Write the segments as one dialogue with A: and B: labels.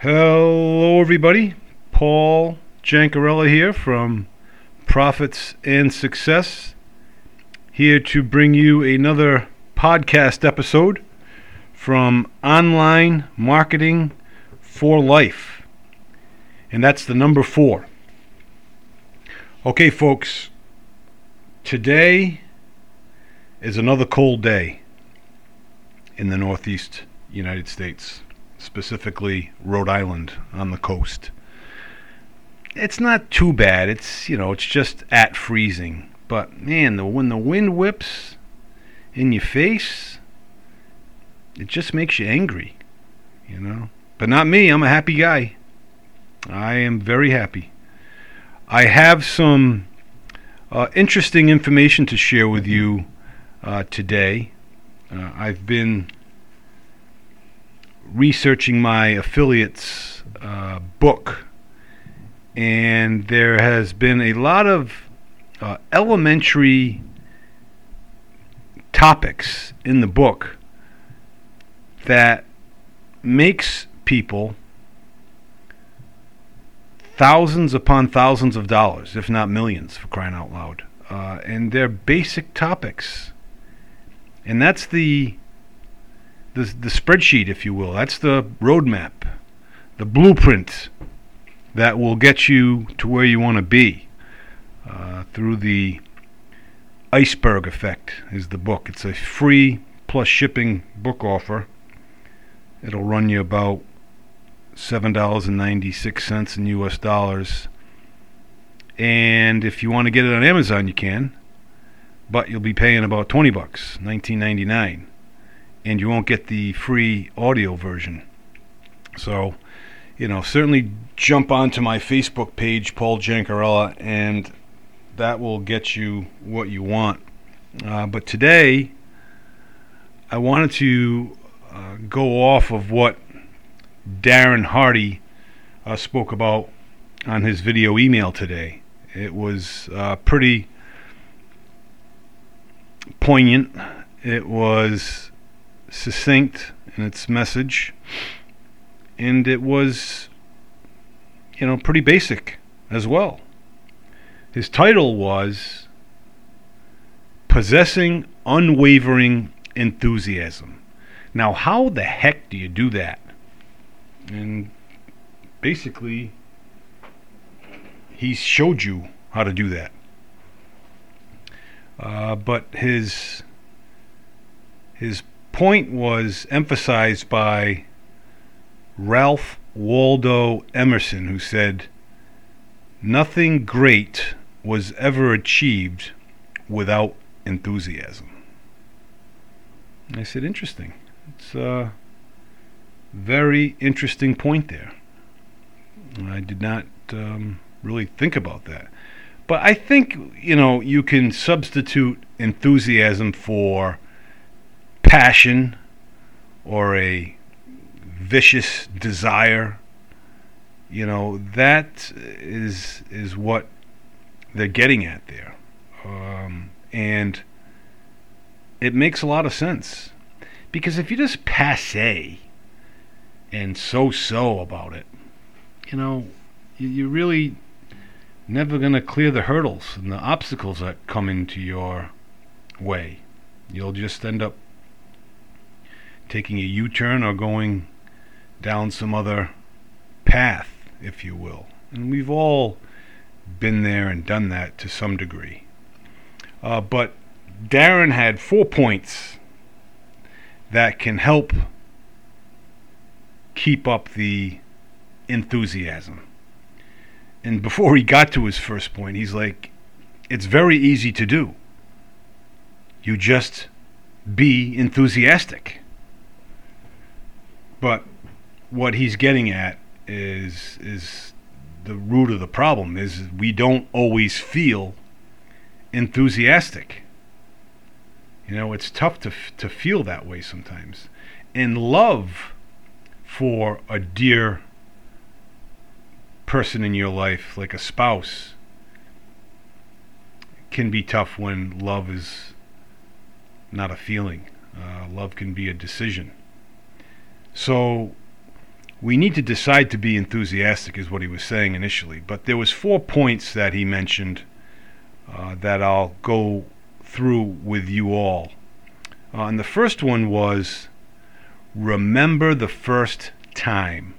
A: Hello, everybody. Paul Jancarella here from Profits and Success, here to bring you another podcast episode from Online Marketing for Life. And that's the number four. Okay, folks, today is another cold day in the Northeast United States specifically Rhode Island on the coast. It's not too bad. It's you know it's just at freezing. But man, the, when the wind whips in your face, it just makes you angry. You know. But not me. I'm a happy guy. I am very happy. I have some uh, interesting information to share with you uh, today. Uh, I've been researching my affiliates uh, book, and there has been a lot of uh, elementary topics in the book that makes people thousands upon thousands of dollars, if not millions, for crying out loud. Uh, and they're basic topics. And that's the the, the spreadsheet, if you will. That's the roadmap, the blueprint that will get you to where you want to be uh, through the iceberg effect is the book. It's a free plus shipping book offer. It'll run you about seven dollars and ninety six cents in U.S. dollars. And if you want to get it on Amazon, you can, but you'll be paying about twenty bucks, nineteen ninety nine and you won't get the free audio version. So, you know, certainly jump onto my Facebook page, Paul Jancarella, and that will get you what you want. Uh, but today, I wanted to uh, go off of what Darren Hardy uh, spoke about on his video email today. It was uh, pretty poignant. It was succinct in its message, and it was, you know, pretty basic as well. His title was Possessing Unwavering Enthusiasm. Now, how the heck do you do that? And basically, he showed you how to do that. Uh, but his his point was emphasized by Ralph Waldo Emerson, who said, Nothing great was ever achieved without enthusiasm. I said, Interesting. It's a very interesting point there. I did not um, really think about that. But I think, you know, you can substitute enthusiasm for passion or a vicious desire you know that is is what they're getting at there. Um, and it makes a lot of sense. Because if you just passe and so so about it you know you're really never going to clear the hurdles and the obstacles that come into your way. You'll just end up taking a U turn or going down some other path, if you will. And we've all been there and done that to some degree. Uh, but Darren had four points that can help keep up the enthusiasm. And before he got to his first point, he's like, it's very easy to do. You just be enthusiastic. But what he's getting at is is the root of the problem is we don't always feel enthusiastic. You know, it's tough to to feel that way sometimes. And love for a dear person in your life, like a spouse, can be tough when love is not a feeling. Uh, love can be a decision. So, we need to decide to be enthusiastic is what he was saying initially but there was four points that he mentioned uh, that i'll go through with you all. Uh, and the first one was remember the first time.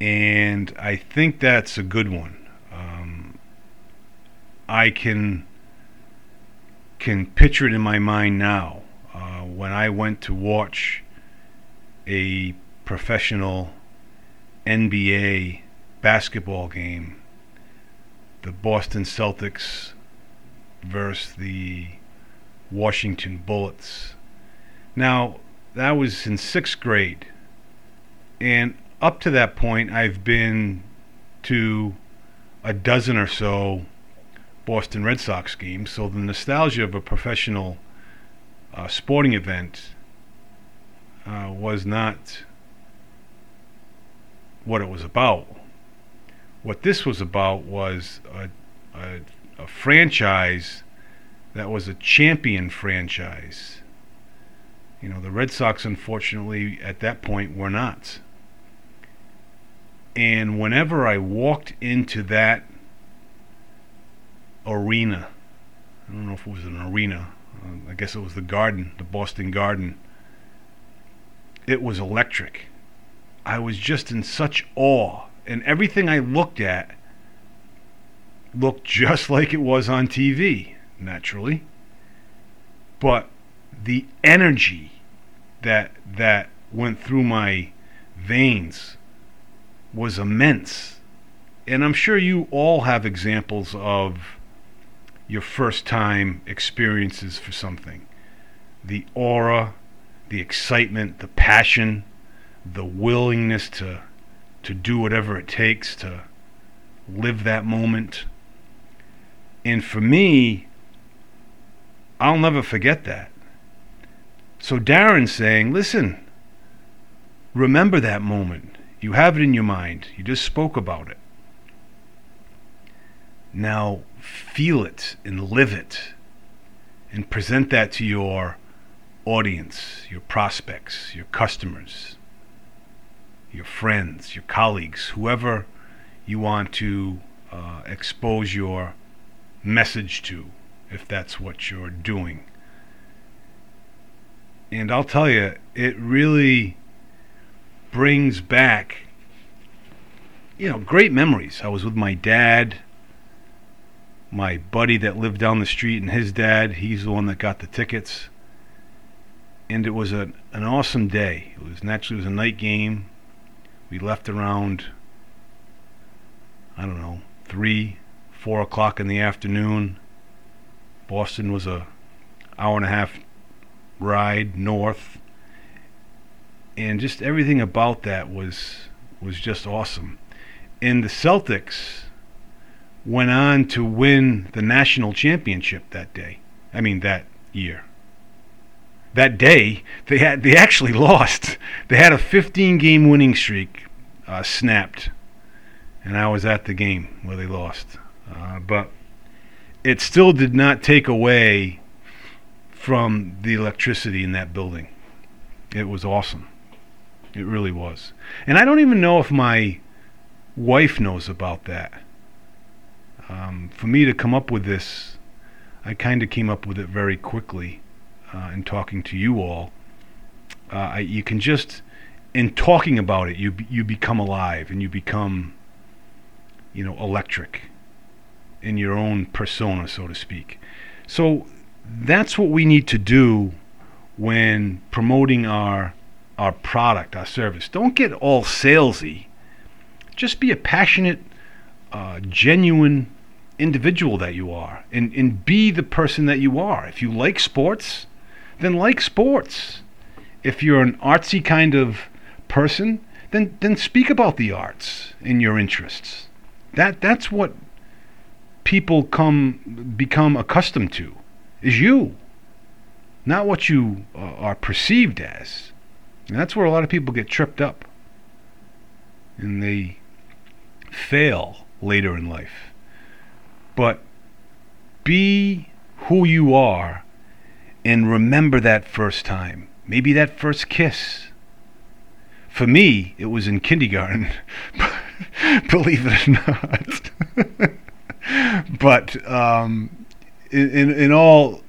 A: And i think that's a good one. Um, i can can picture it in my mind now when i went to watch a professional NBA basketball game, the Boston Celtics versus the Washington Bullets. Now, that was in sixth grade. And up to that point, I've been to a dozen or so Boston Red Sox games. So the nostalgia of a professional uh, sporting event uh, was not what it was about. What this was about was a, a, a franchise that was a champion franchise. You know, the Red Sox, unfortunately, at that point were not. And whenever I walked into that arena, I don't know if it was an arena, I guess it was the garden, the Boston Garden it was electric. I was just in such awe, and everything I looked at looked just like it was on TV, naturally. But the energy that that went through my veins was immense. And I'm sure you all have examples of your first time experiences for something. The aura, the excitement, the passion, the willingness to to do whatever it takes to live that moment. And for me, I'll never forget that. So Darren's saying, listen, remember that moment. You have it in your mind. You just spoke about it. Now feel it and live it and present that to your audience, your prospects, your customers, your friends, your colleagues, whoever you want to uh, expose your message to, if that's what you're doing. And I'll tell you, it really brings back, you know, great memories. I was with my dad, my buddy that lived down the street, and his dad. He's the one that got the tickets and it was a, an awesome day. It was naturally it was a night game. We left around I don't know three, four o'clock in the afternoon. Boston was a hour and a half ride north, and just everything about that was was just awesome. And the Celtics went on to win the national championship that day. I mean that year that day they had they actually lost. They had a 15 game winning streak uh, snapped, and I was at the game where they lost. Uh, but it still did not take away from the electricity in that building. It was awesome. It really was. And I don't even know if my wife knows about that. Um, for me to come up with this, I kind of came up with it very quickly uh, in talking to you all, uh, you can just in talking about it, you you become alive and you become, you know, electric in your own persona, so to speak. So that's what we need to do when promoting our our product, our service. Don't get all salesy. Just be a passionate, uh, genuine individual that you are, and and be the person that you are. If you like sports, then like sports. If you're an artsy kind of person, then then speak about the arts in your interests. That that's what people come become accustomed to is you, not what you uh, are perceived as. And that's where a lot of people get tripped up, and they fail later in life. But be who you are and remember that first time. Maybe that first kiss. for me, it was in kindergarten. believe it or not. but um, in, in, all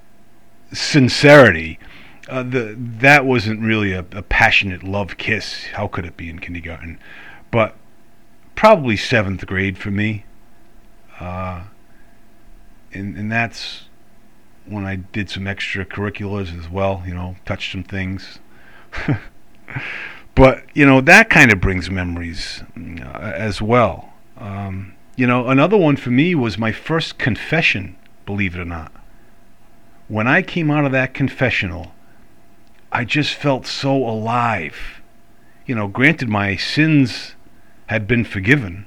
A: sincerity, uh, the that wasn't really a, a, passionate love kiss. How could it be in kindergarten? But probably seventh grade for me. Uh, and and that's when I did some extracurriculars as well. You know, touched some things. but you know that kind of brings memories uh, as well. Um, you know, another one for me was my first confession. Believe it or not, when I came out of that confessional, I just felt so alive. You know, granted, my sins had been forgiven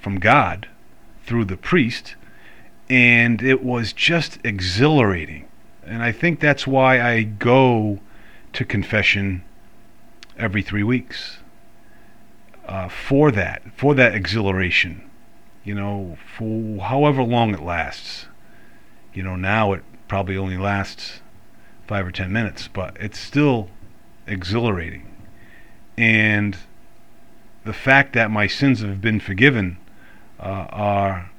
A: from God through the priest, and it was just exhilarating. And I think that's why I go to confession every three weeks uh, for that, for that exhilaration. You know, for however long it lasts. You know, now it probably only lasts five or ten minutes, but it's still exhilarating. And the fact that my sins have been forgiven uh, are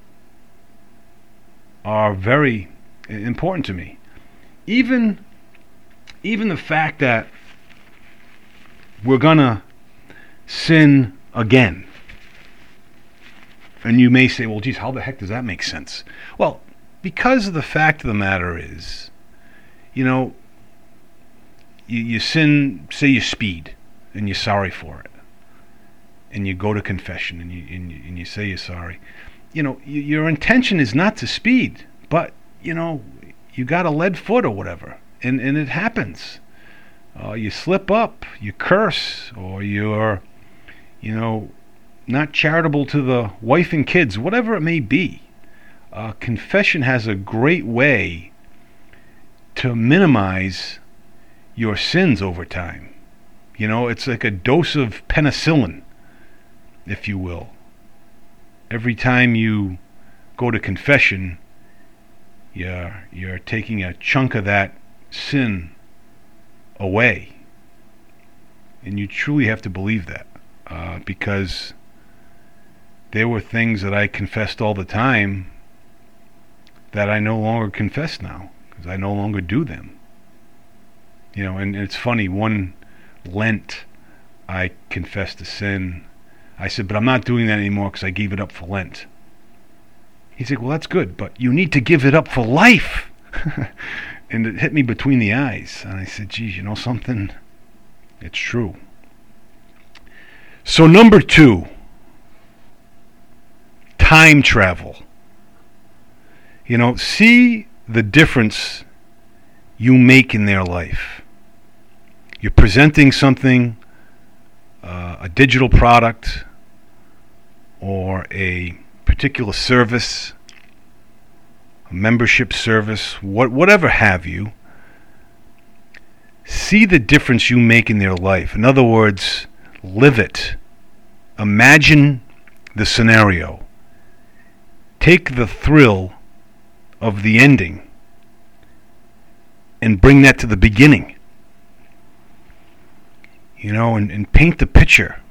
A: are very important to me. Even even the fact that we're to sin again. And you may say, well, geez, how the heck does that make sense? Well, because the fact of the matter is, you know, you, you sin, say you speed, and you're sorry for it. And you go to confession and you, and you, and you say you're sorry. You know, y- your intention is not to speed, but, you know, you got a lead foot or whatever. And, and it happens uh, you slip up, you curse, or you're, you know, not charitable to the wife and kids, whatever it may be. Uh, confession has a great way to minimize your sins over time. You know, it's like a dose of penicillin, if you will. Every time you go to confession, you're, you're taking a chunk of that sin away. And you truly have to believe that uh, because there were things that I confessed all the time that I no longer confess now because I no longer do them. You know, and, and it's funny, one Lent I confessed a sin. I said, but I'm not doing that anymore because I gave it up for Lent. He said, well, that's good, but you need to give it up for life. and it hit me between the eyes. And I said, geez, you know something? It's true. So, number two, time travel. You know, see the difference you make in their life. You're presenting something, uh, a digital product, or a particular service a membership service, what, whatever have you, see the difference you make in their life. In other words, live it. Imagine the scenario. Take the thrill of the ending and bring that to the beginning. You know, and, and paint the picture.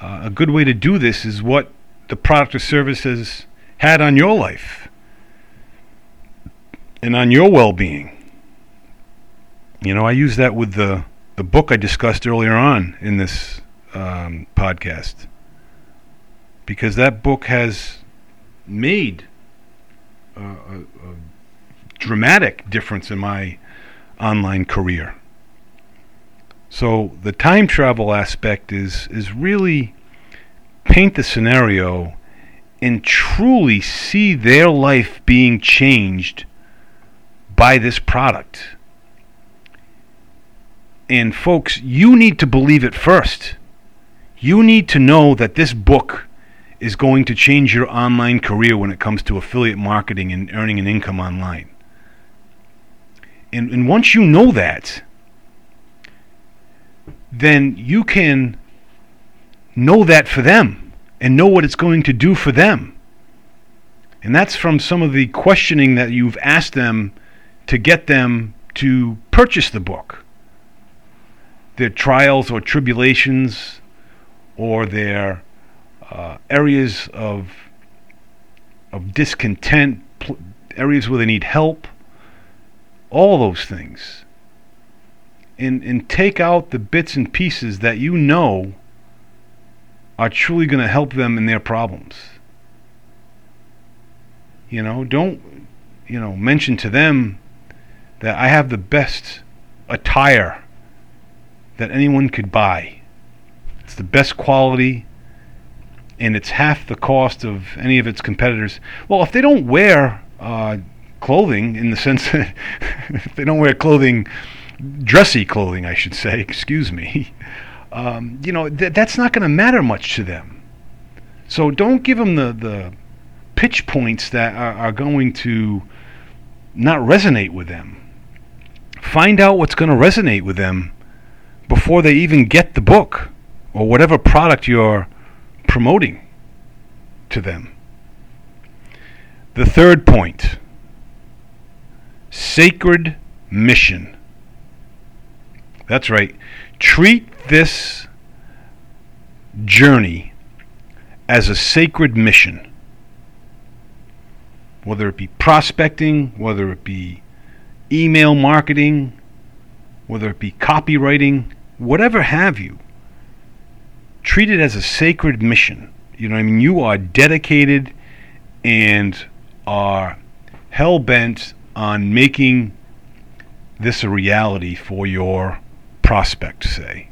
A: Uh, a good way to do this is what the product or service has had on your life and on your well-being. You know, I use that with the the book I discussed earlier on in this um, podcast because that book has made a, a, a dramatic difference in my online career. So the time travel aspect is is really paint the scenario and truly see their life being changed by this product. And folks, you need to believe it first. You need to know that this book is going to change your online career when it comes to affiliate marketing and earning an income online. And, and once you know that, then you can know that for them and know what it's going to do for them. And that's from some of the questioning that you've asked them to get them to purchase the book. their trials or tribulations or their uh, areas of of discontent, pl- areas where they need help, all those things. And, and take out the bits and pieces that you know are truly going to help them in their problems. You know, don't, you know, mention to them that I have the best attire that anyone could buy. It's the best quality and it's half the cost of any of its competitors. Well, if they don't wear uh, clothing in the sense that if they don't wear clothing, dressy clothing, I should say, excuse me, um, you know, th- that's not going to matter much to them. So don't give them the, the pitch points that are, are going to not resonate with them. Find out what's going to resonate with them before they even get the book or whatever product you're promoting to them. The third point sacred mission. That's right. Treat this journey as a sacred mission. Whether it be prospecting, whether it be email marketing, whether it be copywriting, whatever have you, treat it as a sacred mission. You know I mean? You are dedicated and are hell bent on making this a reality for your prospect, say.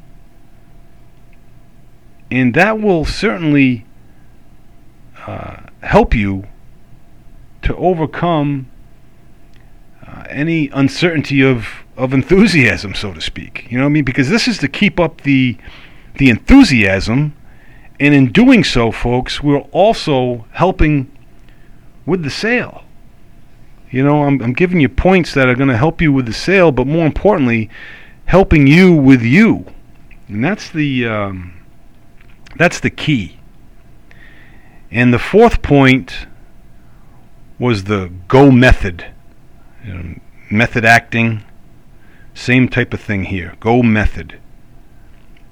A: And that will certainly uh, help you to overcome uh, any uncertainty of, of enthusiasm, so to speak. You know what I mean? Because this is to keep up the the enthusiasm, and in doing so, folks, we're also helping with the sale. You know, I'm, I'm giving you points that are going to help you with the sale, but more importantly, helping you with you, and that's the um, that's the key. And the fourth point was the go method, you know, method acting, same type of thing here. Go method.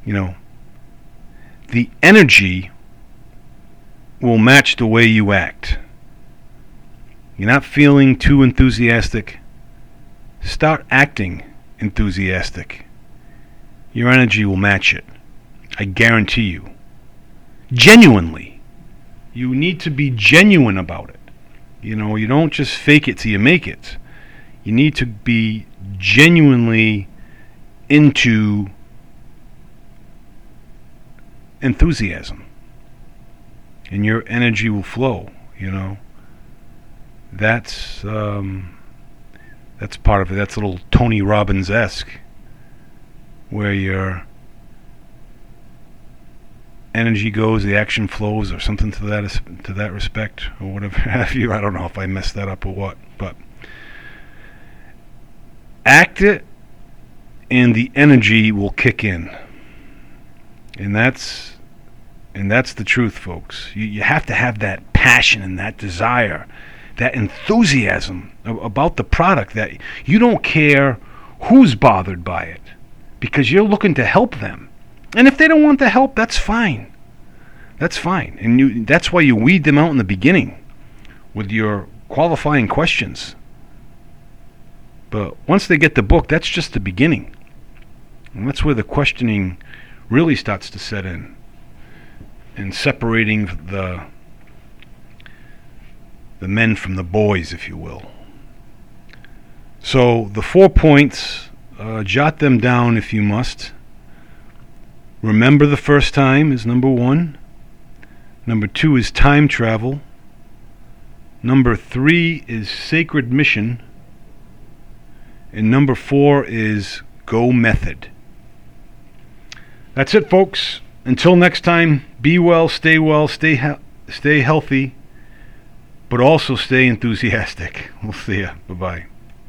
A: You know, the energy will match the way you act. You're not feeling too enthusiastic. Start acting enthusiastic. Your energy will match it. I guarantee you. Genuinely. You need to be genuine about it. You know, you don't just fake it till you make it. You need to be genuinely into enthusiasm. And your energy will flow, you know. That's um, that's part of it. That's a little Tony Robbins esque, where your energy goes, the action flows, or something to that to that respect, or whatever have you. I don't know if I messed that up or what, but act it, and the energy will kick in, and that's and that's the truth, folks. You you have to have that passion and that desire that enthusiasm about the product that you don't care who's bothered by it because you're looking to help them. And if they don't want the help, that's fine. That's fine. And you, that's why you weed them out in the beginning with your qualifying questions. But once they get the book, that's just the beginning. And that's where the questioning really starts to set in and separating the the men from the boys, if you will. So the four points, uh, jot them down if you must. Remember the first time is number one. Number two is time travel. Number three is sacred mission. And number four is go method. That's it, folks. Until next time, be well, stay well, stay he- stay healthy but also stay enthusiastic. We'll see you. Bye bye.